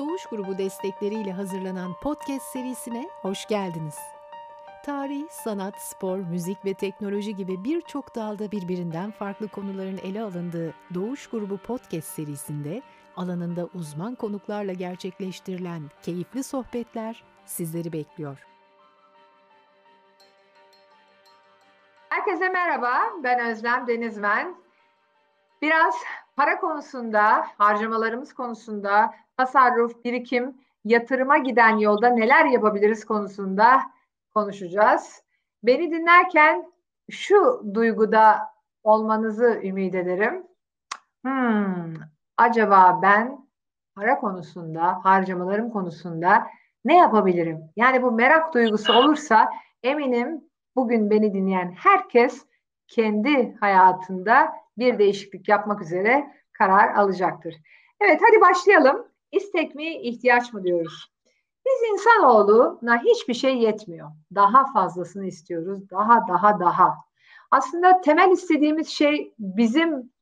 Doğuş Grubu destekleriyle hazırlanan podcast serisine hoş geldiniz. Tarih, sanat, spor, müzik ve teknoloji gibi birçok dalda birbirinden farklı konuların ele alındığı Doğuş Grubu podcast serisinde alanında uzman konuklarla gerçekleştirilen keyifli sohbetler sizleri bekliyor. Herkese merhaba, ben Özlem Denizmen. Biraz para konusunda, harcamalarımız konusunda, tasarruf, birikim, yatırıma giden yolda neler yapabiliriz konusunda konuşacağız. Beni dinlerken şu duyguda olmanızı ümit ederim. Hmm, acaba ben para konusunda, harcamalarım konusunda ne yapabilirim? Yani bu merak duygusu olursa eminim bugün beni dinleyen herkes kendi hayatında bir değişiklik yapmak üzere karar alacaktır. Evet hadi başlayalım. İstek mi, ihtiyaç mı diyoruz. Biz insanoğluna hiçbir şey yetmiyor. Daha fazlasını istiyoruz. Daha, daha, daha. Aslında temel istediğimiz şey bizim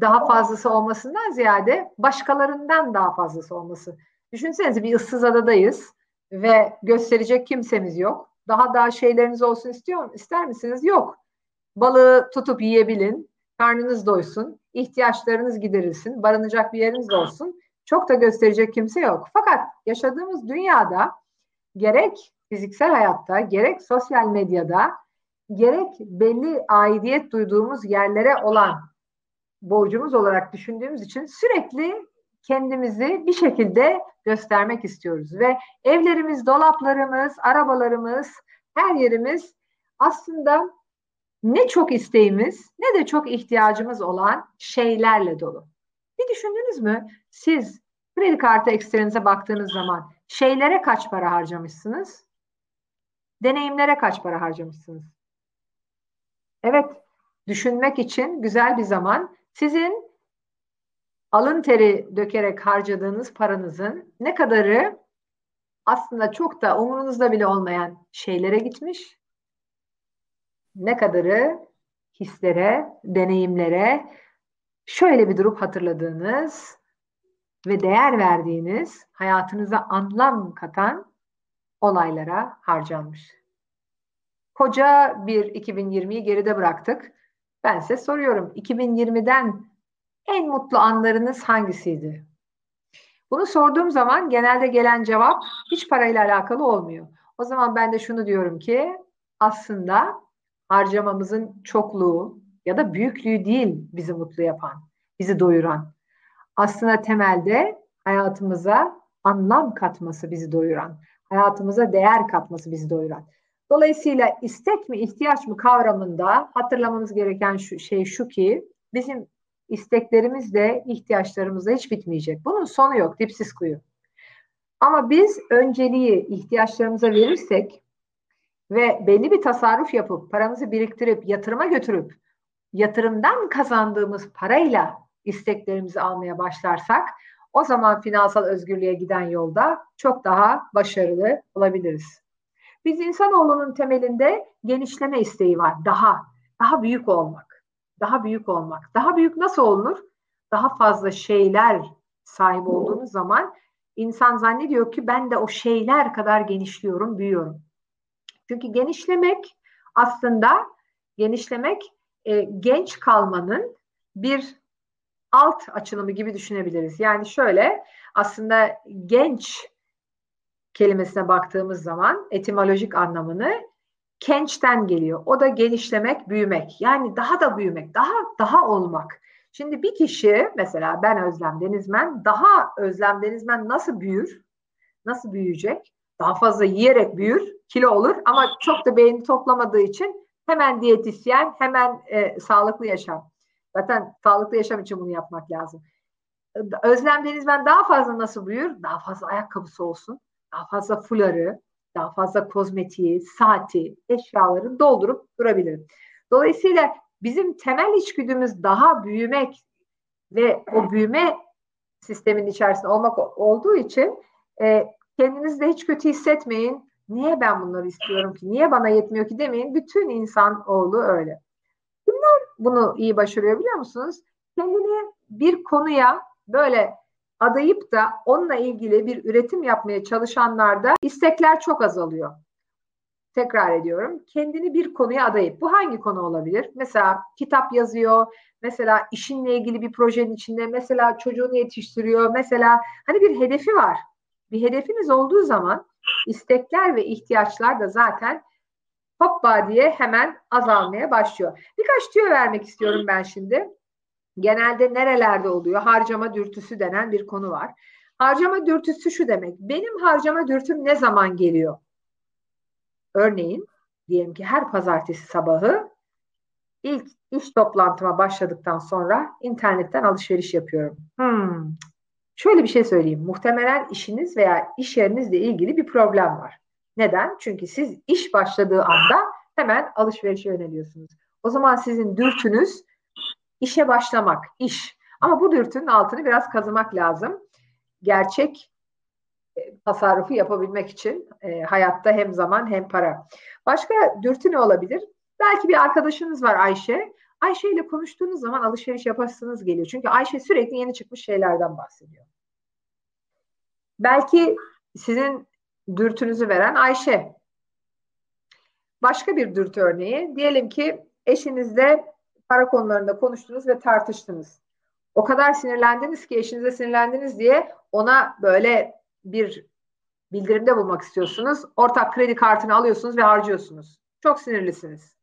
daha fazlası olmasından ziyade başkalarından daha fazlası olması. Düşünsenize bir ıssız adadayız ve gösterecek kimsemiz yok. Daha daha şeyleriniz olsun istiyor ister misiniz? Yok. Balığı tutup yiyebilin, karnınız doysun, ihtiyaçlarınız giderilsin, barınacak bir yeriniz olsun. Çok da gösterecek kimse yok. Fakat yaşadığımız dünyada gerek fiziksel hayatta, gerek sosyal medyada, gerek belli aidiyet duyduğumuz yerlere olan borcumuz olarak düşündüğümüz için sürekli kendimizi bir şekilde göstermek istiyoruz ve evlerimiz, dolaplarımız, arabalarımız, her yerimiz aslında ne çok isteğimiz ne de çok ihtiyacımız olan şeylerle dolu. Düşündünüz mü? Siz kredi kartı ekstrenize baktığınız zaman şeylere kaç para harcamışsınız? Deneyimlere kaç para harcamışsınız? Evet, düşünmek için güzel bir zaman. Sizin alın teri dökerek harcadığınız paranızın ne kadarı aslında çok da umurunuzda bile olmayan şeylere gitmiş, ne kadarı hislere, deneyimlere, şöyle bir durup hatırladığınız ve değer verdiğiniz, hayatınıza anlam katan olaylara harcanmış. Koca bir 2020'yi geride bıraktık. Ben size soruyorum 2020'den en mutlu anlarınız hangisiydi? Bunu sorduğum zaman genelde gelen cevap hiç parayla alakalı olmuyor. O zaman ben de şunu diyorum ki aslında harcamamızın çokluğu ya da büyüklüğü değil bizi mutlu yapan, bizi doyuran. Aslında temelde hayatımıza anlam katması bizi doyuran, hayatımıza değer katması bizi doyuran. Dolayısıyla istek mi ihtiyaç mı kavramında hatırlamamız gereken şu şey şu ki bizim isteklerimiz de ihtiyaçlarımız da hiç bitmeyecek. Bunun sonu yok, dipsiz kuyu. Ama biz önceliği ihtiyaçlarımıza verirsek ve belli bir tasarruf yapıp paramızı biriktirip yatırıma götürüp yatırımdan kazandığımız parayla isteklerimizi almaya başlarsak o zaman finansal özgürlüğe giden yolda çok daha başarılı olabiliriz. Biz insanoğlunun temelinde genişleme isteği var. Daha, daha büyük olmak. Daha büyük olmak. Daha büyük nasıl olunur? Daha fazla şeyler sahip olduğunuz zaman insan zannediyor ki ben de o şeyler kadar genişliyorum, büyüyorum. Çünkü genişlemek aslında genişlemek e, genç kalmanın bir alt açılımı gibi düşünebiliriz. Yani şöyle aslında genç kelimesine baktığımız zaman etimolojik anlamını kençten geliyor. O da genişlemek, büyümek. Yani daha da büyümek, daha daha olmak. Şimdi bir kişi mesela ben Özlem Denizmen, daha Özlem Denizmen nasıl büyür? Nasıl büyüyecek? Daha fazla yiyerek büyür, kilo olur ama çok da beğeni toplamadığı için hemen diyetisyen, hemen e, sağlıklı yaşam. Zaten sağlıklı yaşam için bunu yapmak lazım. Özlem Denizmen daha fazla nasıl büyür? Daha fazla ayakkabısı olsun, daha fazla fuları, daha fazla kozmetiği, saati, eşyaları doldurup durabilirim. Dolayısıyla bizim temel içgüdümüz daha büyümek ve o büyüme sistemin içerisinde olmak olduğu için e, kendinizi de hiç kötü hissetmeyin. Niye ben bunları istiyorum ki? Niye bana yetmiyor ki demeyin. Bütün insan oğlu öyle. Kimler bunu iyi başarıyor biliyor musunuz? Kendini bir konuya böyle adayıp da onunla ilgili bir üretim yapmaya çalışanlarda istekler çok azalıyor. Tekrar ediyorum. Kendini bir konuya adayıp bu hangi konu olabilir? Mesela kitap yazıyor, mesela işinle ilgili bir projenin içinde, mesela çocuğunu yetiştiriyor, mesela hani bir hedefi var. Bir hedefiniz olduğu zaman istekler ve ihtiyaçlar da zaten hoppa diye hemen azalmaya başlıyor. Birkaç tüyo vermek istiyorum ben şimdi. Genelde nerelerde oluyor? Harcama dürtüsü denen bir konu var. Harcama dürtüsü şu demek. Benim harcama dürtüm ne zaman geliyor? Örneğin diyelim ki her pazartesi sabahı ilk iş toplantıma başladıktan sonra internetten alışveriş yapıyorum. Hmm. Şöyle bir şey söyleyeyim. Muhtemelen işiniz veya iş yerinizle ilgili bir problem var. Neden? Çünkü siz iş başladığı anda hemen alışverişe yöneliyorsunuz. O zaman sizin dürtünüz işe başlamak, iş. Ama bu dürtünün altını biraz kazımak lazım. Gerçek e, tasarrufu yapabilmek için e, hayatta hem zaman hem para. Başka dürtü ne olabilir? Belki bir arkadaşınız var Ayşe. Ayşe ile konuştuğunuz zaman alışveriş yapasınız geliyor. Çünkü Ayşe sürekli yeni çıkmış şeylerden bahsediyor. Belki sizin dürtünüzü veren Ayşe. Başka bir dürtü örneği. Diyelim ki eşinizle para konularında konuştunuz ve tartıştınız. O kadar sinirlendiniz ki eşinize sinirlendiniz diye ona böyle bir bildirimde bulmak istiyorsunuz. Ortak kredi kartını alıyorsunuz ve harcıyorsunuz. Çok sinirlisiniz.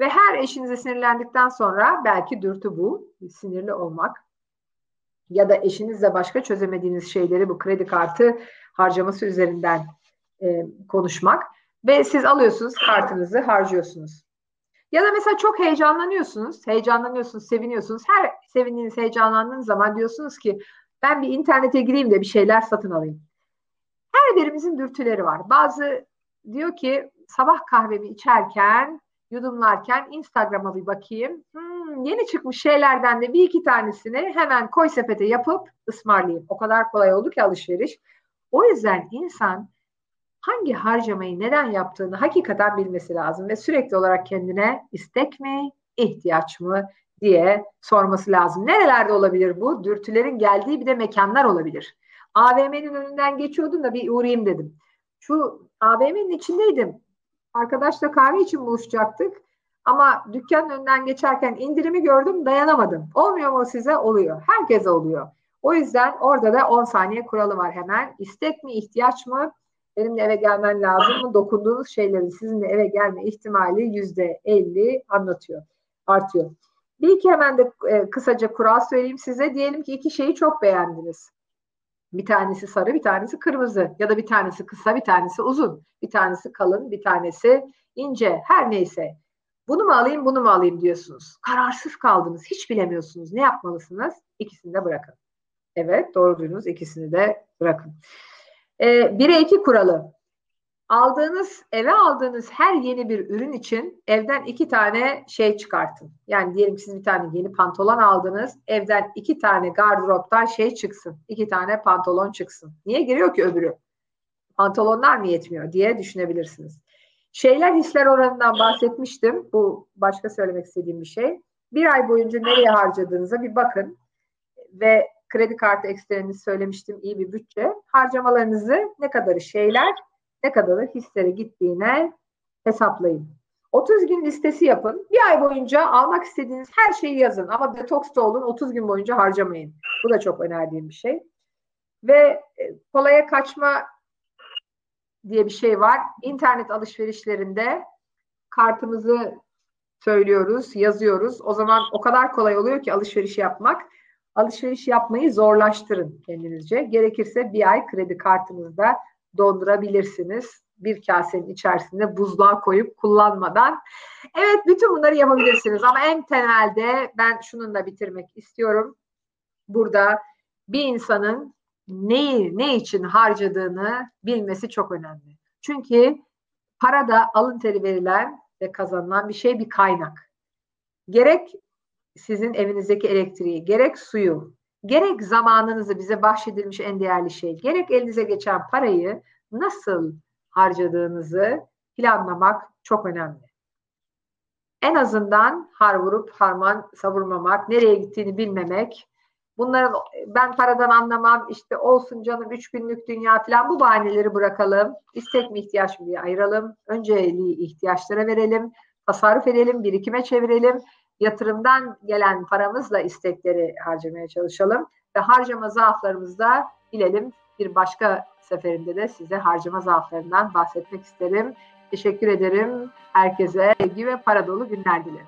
Ve her eşinize sinirlendikten sonra belki dürtü bu, sinirli olmak. Ya da eşinizle başka çözemediğiniz şeyleri bu kredi kartı harcaması üzerinden e, konuşmak. Ve siz alıyorsunuz kartınızı harcıyorsunuz. Ya da mesela çok heyecanlanıyorsunuz, heyecanlanıyorsunuz, seviniyorsunuz. Her sevindiğiniz, heyecanlandığınız zaman diyorsunuz ki ben bir internete gireyim de bir şeyler satın alayım. Her birimizin dürtüleri var. Bazı diyor ki sabah kahvemi içerken, yudumlarken Instagram'a bir bakayım. Hmm, yeni çıkmış şeylerden de bir iki tanesini hemen koy sepete yapıp ısmarlayayım. O kadar kolay oldu ki alışveriş. O yüzden insan hangi harcamayı neden yaptığını hakikaten bilmesi lazım ve sürekli olarak kendine istek mi, ihtiyaç mı diye sorması lazım. Nerelerde olabilir bu? Dürtülerin geldiği bir de mekanlar olabilir. AVM'nin önünden geçiyordum da bir uğrayayım dedim. Şu AVM'nin içindeydim. Arkadaşla kahve için buluşacaktık. Ama dükkanın önünden geçerken indirimi gördüm dayanamadım. Olmuyor mu size? Oluyor. Herkese oluyor. O yüzden orada da 10 saniye kuralı var hemen. İstek mi, ihtiyaç mı? benimle eve gelmen lazım mı? Dokunduğunuz şeylerin sizinle eve gelme ihtimali yüzde elli anlatıyor, artıyor. Bir iki hemen de e, kısaca kural söyleyeyim size. Diyelim ki iki şeyi çok beğendiniz. Bir tanesi sarı, bir tanesi kırmızı. Ya da bir tanesi kısa, bir tanesi uzun. Bir tanesi kalın, bir tanesi ince. Her neyse. Bunu mu alayım, bunu mu alayım diyorsunuz. Kararsız kaldınız. Hiç bilemiyorsunuz. Ne yapmalısınız? İkisini de bırakın. Evet, doğru duydunuz. İkisini de bırakın. E, 1'e 2 kuralı. Aldığınız, eve aldığınız her yeni bir ürün için evden iki tane şey çıkartın. Yani diyelim siz bir tane yeni pantolon aldınız. Evden iki tane gardıroptan şey çıksın. iki tane pantolon çıksın. Niye giriyor ki öbürü? Pantolonlar mı yetmiyor diye düşünebilirsiniz. Şeyler hisler oranından bahsetmiştim. Bu başka söylemek istediğim bir şey. Bir ay boyunca nereye harcadığınıza bir bakın ve kredi kartı ekstranızı söylemiştim iyi bir bütçe. Harcamalarınızı ne kadarı şeyler ne kadarı hislere gittiğine hesaplayın. 30 gün listesi yapın. Bir ay boyunca almak istediğiniz her şeyi yazın. Ama detoks da olun 30 gün boyunca harcamayın. Bu da çok önerdiğim bir şey. Ve e, kolaya kaçma diye bir şey var. İnternet alışverişlerinde kartımızı söylüyoruz, yazıyoruz. O zaman o kadar kolay oluyor ki alışveriş yapmak alışveriş yapmayı zorlaştırın kendinizce. Gerekirse bir ay kredi kartınızda dondurabilirsiniz. Bir kasenin içerisinde buzluğa koyup kullanmadan. Evet bütün bunları yapabilirsiniz ama en temelde ben şununla bitirmek istiyorum. Burada bir insanın neyi ne için harcadığını bilmesi çok önemli. Çünkü para da alın teri verilen ve kazanılan bir şey bir kaynak. Gerek sizin evinizdeki elektriği, gerek suyu, gerek zamanınızı bize bahşedilmiş en değerli şey, gerek elinize geçen parayı nasıl harcadığınızı planlamak çok önemli. En azından har vurup harman savurmamak, nereye gittiğini bilmemek, Bunların ben paradan anlamam işte olsun canım üç günlük dünya falan bu bahaneleri bırakalım. İstek mi ihtiyaç mı diye ayıralım. Önceliği ihtiyaçlara verelim. Tasarruf edelim, birikime çevirelim. Yatırımdan gelen paramızla istekleri harcamaya çalışalım. Ve harcama zaaflarımızda bilelim bir başka seferinde de size harcama zaaflarından bahsetmek isterim. Teşekkür ederim. Herkese sevgi ve para dolu günler dilerim.